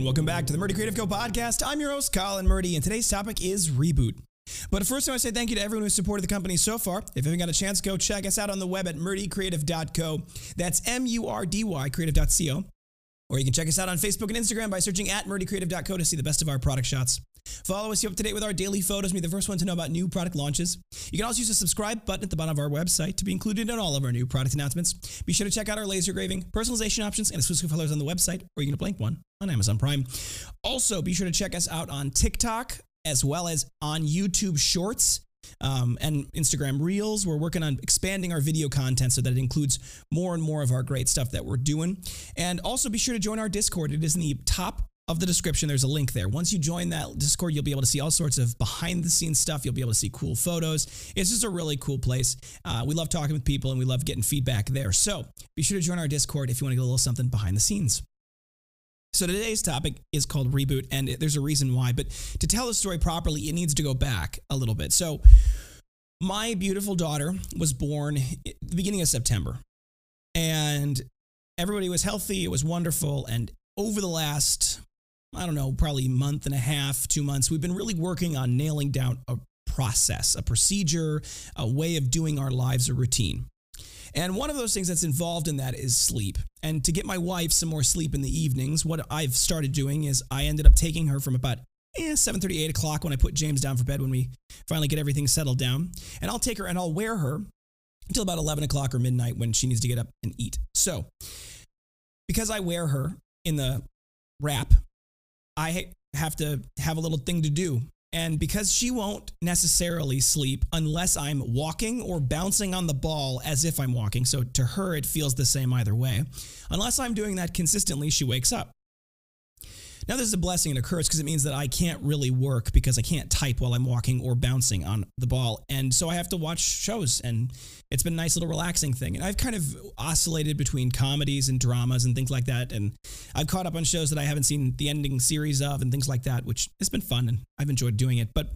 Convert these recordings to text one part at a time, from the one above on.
And welcome back to the Murdy Creative Co podcast. I'm your host, Colin Murdy, and today's topic is reboot. But first, I want to say thank you to everyone who's supported the company so far. If you haven't got a chance, go check us out on the web at murdycreative.co. That's M U R D Y creative.co. Or you can check us out on Facebook and Instagram by searching at murdycreative.co to see the best of our product shots. Follow us, you up to date with our daily photos, be the first one to know about new product launches. You can also use the subscribe button at the bottom of our website to be included in all of our new product announcements. Be sure to check out our laser graving, personalization options, and exclusive colors on the website, or you can blank one on Amazon Prime. Also, be sure to check us out on TikTok as well as on YouTube Shorts um, and Instagram Reels. We're working on expanding our video content so that it includes more and more of our great stuff that we're doing. And also be sure to join our Discord. It is in the top of the description. There's a link there. Once you join that Discord, you'll be able to see all sorts of behind the scenes stuff. You'll be able to see cool photos. It's just a really cool place. Uh, we love talking with people and we love getting feedback there. So be sure to join our Discord if you want to get a little something behind the scenes. So today's topic is called reboot, and there's a reason why. But to tell the story properly, it needs to go back a little bit. So my beautiful daughter was born the beginning of September, and everybody was healthy. It was wonderful. And over the last, I don't know, probably month and a half, two months, we've been really working on nailing down a process, a procedure, a way of doing our lives, a routine. And one of those things that's involved in that is sleep. And to get my wife some more sleep in the evenings, what I've started doing is I ended up taking her from about eh, 7 30, 8 o'clock when I put James down for bed when we finally get everything settled down. And I'll take her and I'll wear her until about 11 o'clock or midnight when she needs to get up and eat. So, because I wear her in the wrap, I have to have a little thing to do and because she won't necessarily sleep unless I'm walking or bouncing on the ball as if I'm walking, so to her it feels the same either way, unless I'm doing that consistently, she wakes up. Now, this is a blessing and a curse because it means that I can't really work because I can't type while I'm walking or bouncing on the ball. And so I have to watch shows, and it's been a nice little relaxing thing. And I've kind of oscillated between comedies and dramas and things like that. And I've caught up on shows that I haven't seen the ending series of and things like that, which has been fun and I've enjoyed doing it. But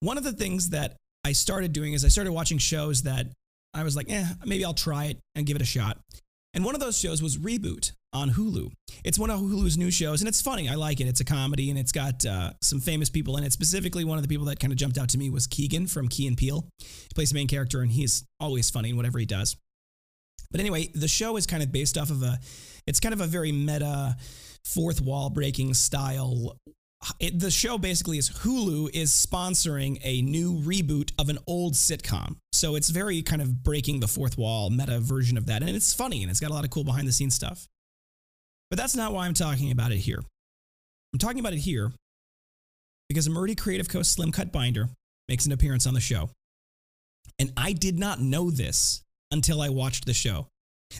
one of the things that I started doing is I started watching shows that I was like, eh, maybe I'll try it and give it a shot. And one of those shows was Reboot on Hulu. It's one of Hulu's new shows, and it's funny. I like it. It's a comedy, and it's got uh, some famous people in it. Specifically, one of the people that kind of jumped out to me was Keegan from Key and Peele. He plays the main character, and he's always funny in whatever he does. But anyway, the show is kind of based off of a, it's kind of a very meta, fourth wall breaking style it, the show basically is Hulu is sponsoring a new reboot of an old sitcom. So it's very kind of breaking the fourth wall meta version of that. And it's funny and it's got a lot of cool behind the scenes stuff. But that's not why I'm talking about it here. I'm talking about it here because a Murdy Creative Co. Slim Cut Binder makes an appearance on the show. And I did not know this until I watched the show.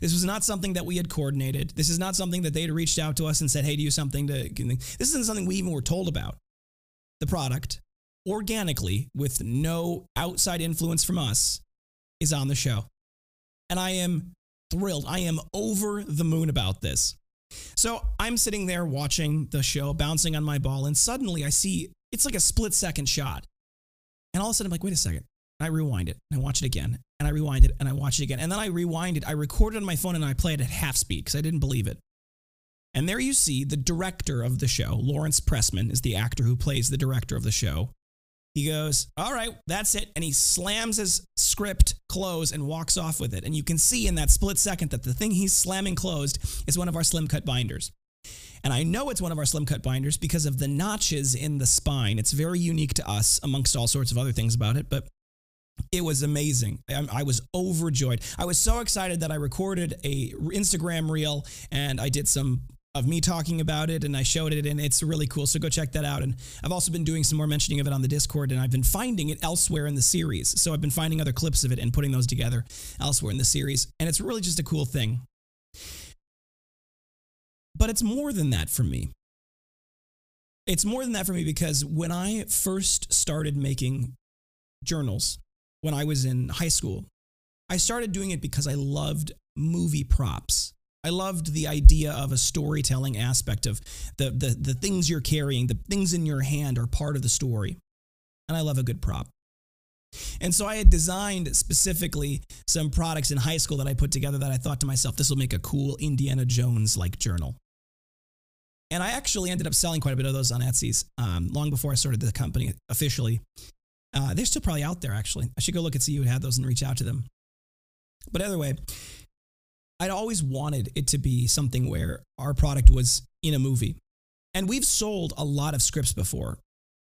This was not something that we had coordinated. This is not something that they had reached out to us and said, hey, do you something to. This isn't something we even were told about. The product, organically, with no outside influence from us, is on the show. And I am thrilled. I am over the moon about this. So I'm sitting there watching the show, bouncing on my ball, and suddenly I see it's like a split second shot. And all of a sudden, I'm like, wait a second. I rewind it and I watch it again and I rewind it and I watch it again. And then I rewind it. I record it on my phone and I play it at half speed because I didn't believe it. And there you see the director of the show, Lawrence Pressman, is the actor who plays the director of the show. He goes, All right, that's it. And he slams his script close and walks off with it. And you can see in that split second that the thing he's slamming closed is one of our slim cut binders. And I know it's one of our slim cut binders because of the notches in the spine. It's very unique to us, amongst all sorts of other things about it. But it was amazing. I was overjoyed. I was so excited that I recorded a Instagram reel and I did some of me talking about it and I showed it and it's really cool. So go check that out. And I've also been doing some more mentioning of it on the Discord and I've been finding it elsewhere in the series. So I've been finding other clips of it and putting those together elsewhere in the series. And it's really just a cool thing. But it's more than that for me. It's more than that for me because when I first started making journals when I was in high school. I started doing it because I loved movie props. I loved the idea of a storytelling aspect of the, the, the things you're carrying, the things in your hand are part of the story. And I love a good prop. And so I had designed specifically some products in high school that I put together that I thought to myself, this will make a cool Indiana Jones like journal. And I actually ended up selling quite a bit of those on Etsy's um, long before I started the company officially. Uh, they're still probably out there, actually. I should go look and see who had those and reach out to them. But either way, I'd always wanted it to be something where our product was in a movie. And we've sold a lot of scripts before.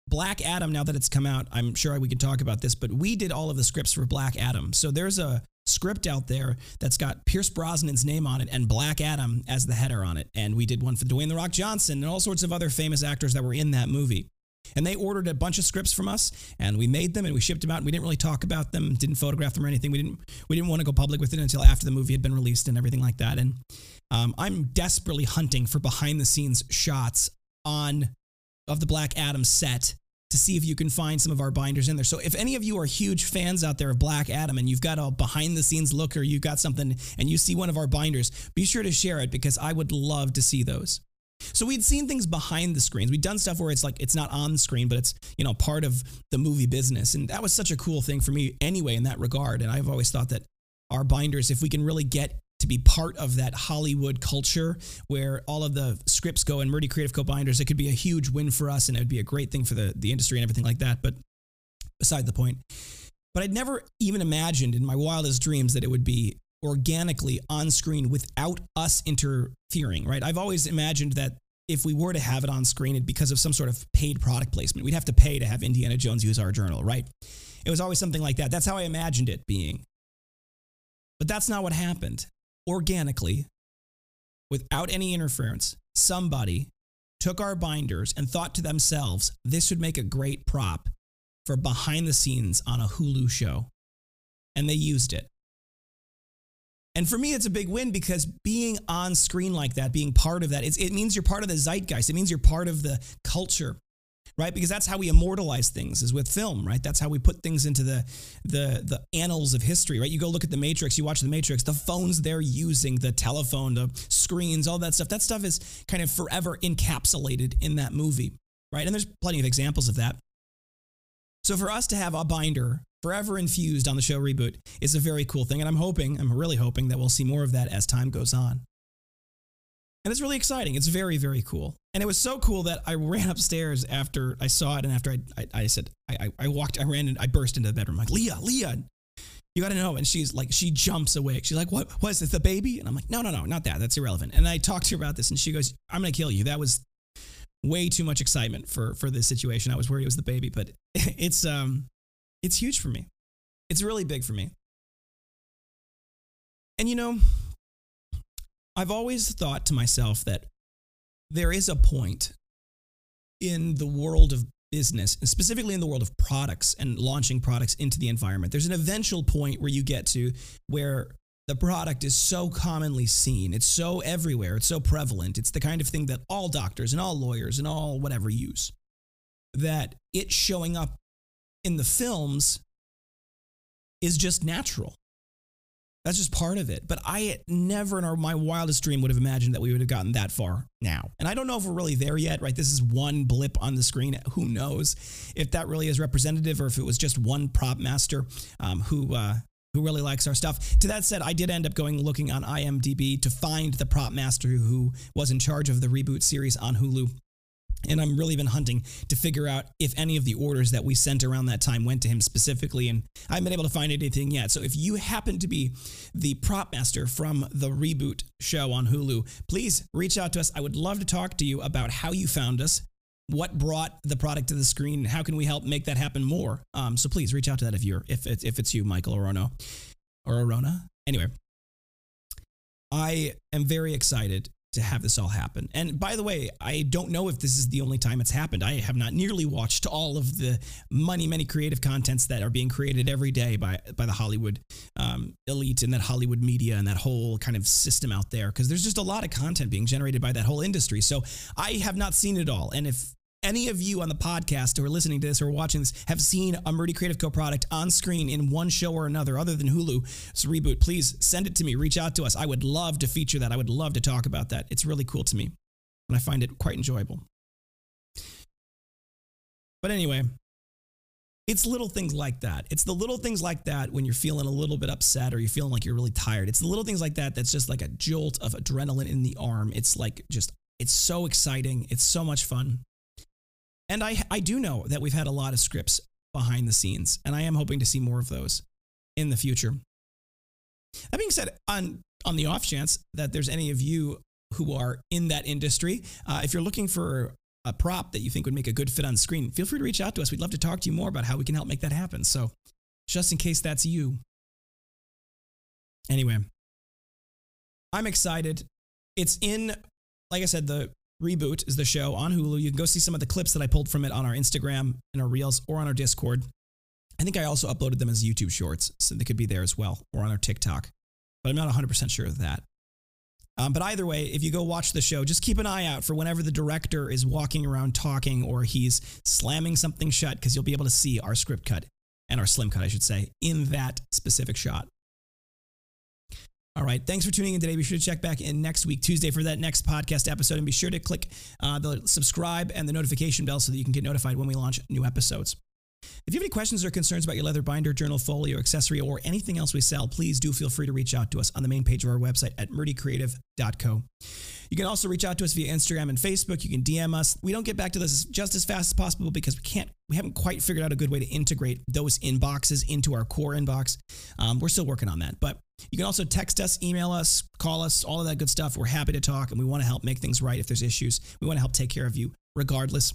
Black Adam, now that it's come out, I'm sure we could talk about this, but we did all of the scripts for Black Adam. So there's a script out there that's got Pierce Brosnan's name on it and Black Adam as the header on it. And we did one for Dwayne The Rock Johnson and all sorts of other famous actors that were in that movie. And they ordered a bunch of scripts from us, and we made them and we shipped them out. And we didn't really talk about them, didn't photograph them or anything. We didn't we didn't want to go public with it until after the movie had been released and everything like that. And um, I'm desperately hunting for behind the scenes shots on of the Black Adam set to see if you can find some of our binders in there. So if any of you are huge fans out there of Black Adam and you've got a behind the scenes look or you've got something and you see one of our binders, be sure to share it because I would love to see those. So we'd seen things behind the screens. We'd done stuff where it's like it's not on the screen, but it's, you know, part of the movie business. And that was such a cool thing for me anyway in that regard. And I've always thought that our binders, if we can really get to be part of that Hollywood culture where all of the scripts go in Murdy Creative Co binders, it could be a huge win for us and it would be a great thing for the, the industry and everything like that. But beside the point. But I'd never even imagined in my wildest dreams that it would be organically on screen without us interfering, right? I've always imagined that if we were to have it on screen, it because of some sort of paid product placement. We'd have to pay to have Indiana Jones use our journal, right? It was always something like that. That's how I imagined it being. But that's not what happened. Organically, without any interference, somebody took our binders and thought to themselves, this would make a great prop for behind the scenes on a Hulu show. And they used it. And for me, it's a big win because being on screen like that, being part of that, it means you're part of the zeitgeist. It means you're part of the culture, right? Because that's how we immortalize things is with film, right? That's how we put things into the the the annals of history, right? You go look at the Matrix, you watch the Matrix, the phones they're using, the telephone, the screens, all that stuff. That stuff is kind of forever encapsulated in that movie, right? And there's plenty of examples of that. So for us to have a binder forever infused on the show reboot is a very cool thing. And I'm hoping, I'm really hoping that we'll see more of that as time goes on. And it's really exciting. It's very, very cool. And it was so cool that I ran upstairs after I saw it. And after I, I, I said, I, I walked, I ran and I burst into the bedroom. I'm like, Leah, Leah, you got to know. And she's like, she jumps awake. She's like, what was it, the baby? And I'm like, no, no, no, not that. That's irrelevant. And I talked to her about this and she goes, I'm to kill you. That was way too much excitement for, for this situation. I was worried it was the baby, but it's, um, it's huge for me. It's really big for me. And you know, I've always thought to myself that there is a point in the world of business, specifically in the world of products and launching products into the environment. There's an eventual point where you get to where the product is so commonly seen, it's so everywhere, it's so prevalent, it's the kind of thing that all doctors and all lawyers and all whatever use, that it showing up in the films is just natural. That's just part of it. But I never in my wildest dream would have imagined that we would have gotten that far now. And I don't know if we're really there yet, right? This is one blip on the screen. Who knows if that really is representative or if it was just one prop master um, who, uh, who really likes our stuff. To that said, I did end up going looking on IMDb to find the prop master who was in charge of the reboot series on Hulu. And I'm really been hunting to figure out if any of the orders that we sent around that time went to him specifically. And I haven't been able to find anything yet. So if you happen to be the prop master from the reboot show on Hulu, please reach out to us. I would love to talk to you about how you found us, what brought the product to the screen, how can we help make that happen more. Um, so please reach out to that if you're if it's, if it's you, Michael Orono or Arona. Anyway, I am very excited to have this all happen. And by the way, I don't know if this is the only time it's happened. I have not nearly watched all of the many, many creative contents that are being created every day by by the Hollywood um, elite and that Hollywood media and that whole kind of system out there. Because there's just a lot of content being generated by that whole industry. So I have not seen it all. And if any of you on the podcast who are listening to this or watching this have seen a Murdy Creative Co product on screen in one show or another other than Hulu's reboot, please send it to me. Reach out to us. I would love to feature that. I would love to talk about that. It's really cool to me, and I find it quite enjoyable. But anyway, it's little things like that. It's the little things like that when you're feeling a little bit upset or you're feeling like you're really tired. It's the little things like that that's just like a jolt of adrenaline in the arm. It's like just It's so exciting. It's so much fun. And I, I do know that we've had a lot of scripts behind the scenes, and I am hoping to see more of those in the future. That being said, on, on the off chance that there's any of you who are in that industry, uh, if you're looking for a prop that you think would make a good fit on screen, feel free to reach out to us. We'd love to talk to you more about how we can help make that happen. So, just in case that's you. Anyway, I'm excited. It's in, like I said, the reboot is the show on Hulu. You can go see some of the clips that I pulled from it on our Instagram and our Reels or on our Discord. I think I also uploaded them as YouTube shorts, so they could be there as well, or on our TikTok. But I'm not 100% sure of that. Um, but either way, if you go watch the show, just keep an eye out for whenever the director is walking around talking or he's slamming something shut, because you'll be able to see our script cut and our slim cut, I should say, in that specific shot. All right. Thanks for tuning in today. Be sure to check back in next week, Tuesday, for that next podcast episode. And be sure to click uh, the subscribe and the notification bell so that you can get notified when we launch new episodes. If you have any questions or concerns about your leather binder, journal, folio, accessory, or anything else we sell, please do feel free to reach out to us on the main page of our website at murdycreative.co. You can also reach out to us via Instagram and Facebook. You can DM us. We don't get back to this just as fast as possible because we can't, we haven't quite figured out a good way to integrate those inboxes into our core inbox. Um, we're still working on that, but you can also text us, email us, call us, all of that good stuff. We're happy to talk and we want to help make things right if there's issues. We want to help take care of you regardless.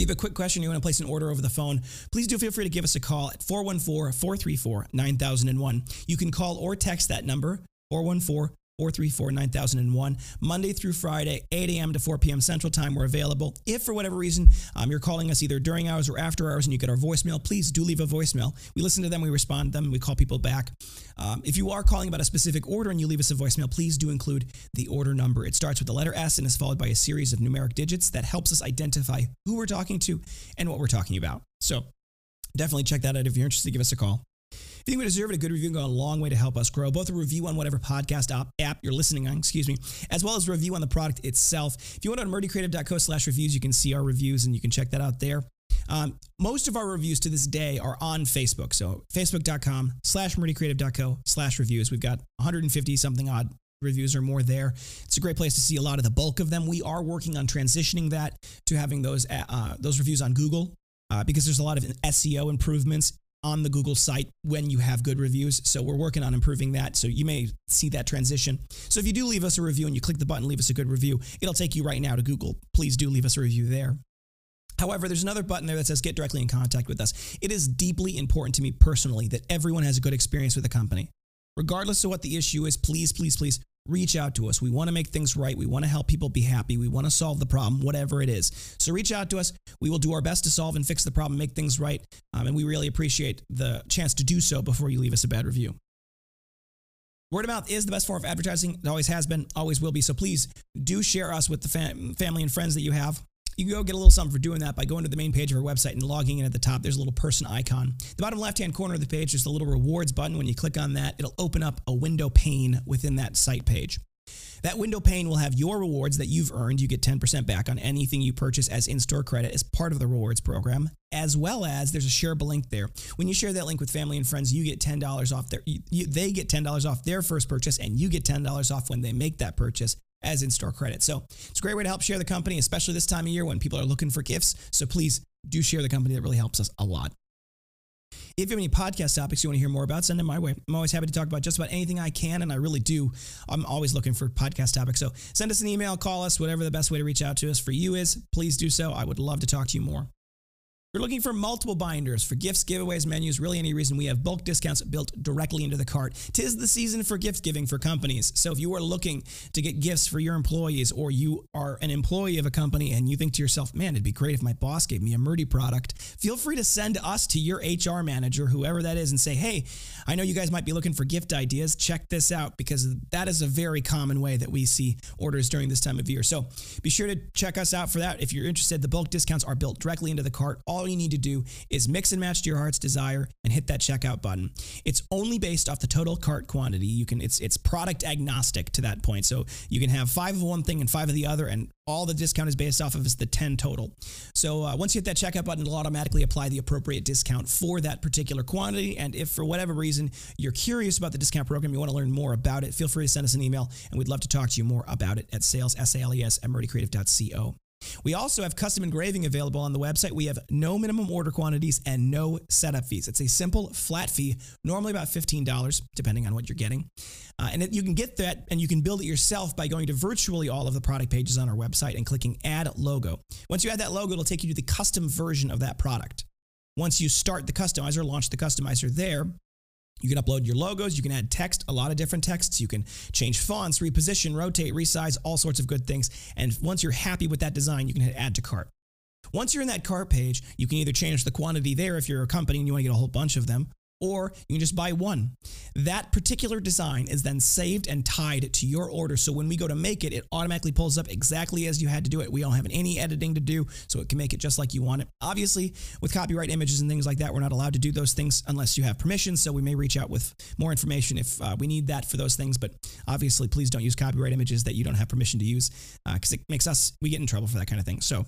If you have a quick question, you want to place an order over the phone, please do feel free to give us a call at 414 434 9001. You can call or text that number, 414 434 9001. Monday through Friday, 8 a.m. to 4 p.m. Central Time, we're available. If for whatever reason um, you're calling us either during hours or after hours and you get our voicemail, please do leave a voicemail. We listen to them, we respond to them, and we call people back. Um, if you are calling about a specific order and you leave us a voicemail, please do include the order number. It starts with the letter S and is followed by a series of numeric digits that helps us identify who we're talking to and what we're talking about. So definitely check that out if you're interested. Give us a call. If you think we deserve it, a good review can go a long way to help us grow. Both a review on whatever podcast app you're listening on, excuse me, as well as a review on the product itself. If you want to murdycreative.co slash reviews, you can see our reviews and you can check that out there. Um, most of our reviews to this day are on Facebook. So facebook.com slash murdycreative.co slash reviews. We've got 150 something odd reviews or more there. It's a great place to see a lot of the bulk of them. We are working on transitioning that to having those uh, those reviews on Google uh, because there's a lot of SEO improvements on the Google site when you have good reviews. So we're working on improving that. So you may see that transition. So if you do leave us a review and you click the button, leave us a good review, it'll take you right now to Google. Please do leave us a review there. However, there's another button there that says get directly in contact with us. It is deeply important to me personally that everyone has a good experience with the company. Regardless of what the issue is, please, please, please reach out to us. We want to make things right. We want to help people be happy. We want to solve the problem, whatever it is. So reach out to us. We will do our best to solve and fix the problem, make things right. Um, and we really appreciate the chance to do so before you leave us a bad review. Word of mouth is the best form of advertising. It always has been, always will be. So please do share us with the fam- family and friends that you have. You can go get a little something for doing that by going to the main page of our website and logging in at the top. There's a little person icon. The bottom left hand corner of the page, there's a little rewards button. When you click on that, it'll open up a window pane within that site page. That window pane will have your rewards that you've earned. You get 10% back on anything you purchase as in store credit as part of the rewards program, as well as there's a shareable link there. When you share that link with family and friends, you get $10 off their, you, they get $10 off their first purchase, and you get $10 off when they make that purchase as in store credit. So it's a great way to help share the company, especially this time of year when people are looking for gifts. So please do share the company. That really helps us a lot. If you have any podcast topics you want to hear more about, send them my way. I'm always happy to talk about just about anything I can, and I really do. I'm always looking for podcast topics. So send us an email, call us, whatever the best way to reach out to us for you is. Please do so. I would love to talk to you more. We're looking for multiple binders for gifts, giveaways, menus, really any reason. We have bulk discounts built directly into the cart. Tis the season for gift giving for companies. So if you are looking to get gifts for your employees or you are an employee of a company and you think to yourself, man, it'd be great if my boss gave me a Murdy product, feel free to send us to your HR manager, whoever that is, and say, hey, I know you guys might be looking for gift ideas. Check this out because that is a very common way that we see orders during this time of year. So be sure to check us out for that. If you're interested, the bulk discounts are built directly into the cart. All all you need to do is mix and match to your heart's desire and hit that checkout button. It's only based off the total cart quantity. You can it's it's product agnostic to that point. So you can have five of one thing and five of the other, and all the discount is based off of is the 10 total. So uh, once you hit that checkout button, it'll automatically apply the appropriate discount for that particular quantity. And if for whatever reason you're curious about the discount program, you want to learn more about it, feel free to send us an email and we'd love to talk to you more about it at sales, S-A-L-E-S, at. We also have custom engraving available on the website. We have no minimum order quantities and no setup fees. It's a simple flat fee, normally about $15, depending on what you're getting. Uh, and it, you can get that and you can build it yourself by going to virtually all of the product pages on our website and clicking Add Logo. Once you add that logo, it'll take you to the custom version of that product. Once you start the customizer, launch the customizer there, you can upload your logos. You can add text, a lot of different texts. You can change fonts, reposition, rotate, resize, all sorts of good things. And once you're happy with that design, you can hit add to cart. Once you're in that cart page, you can either change the quantity there if you're a company and you want to get a whole bunch of them, or you can just buy one. That particular design is then saved and tied to your order. So when we go to make it, it automatically pulls up exactly as you had to do it. We don't have any editing to do, so it can make it just like you want it. Obviously, with copyright images and things like that, we're not allowed to do those things unless you have permission. So we may reach out with more information if uh, we need that for those things. But obviously, please don't use copyright images that you don't have permission to use because uh, it makes us, we get in trouble for that kind of thing. So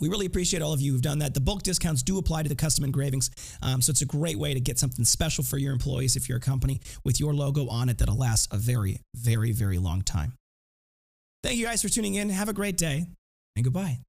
we really appreciate all of you who've done that. The bulk discounts do apply to the custom engravings. Um, so it's a great way to get something special for your employees if you're a company with your logo on it that'll last a very, very, very long time. Thank you guys for tuning in. Have a great day and goodbye.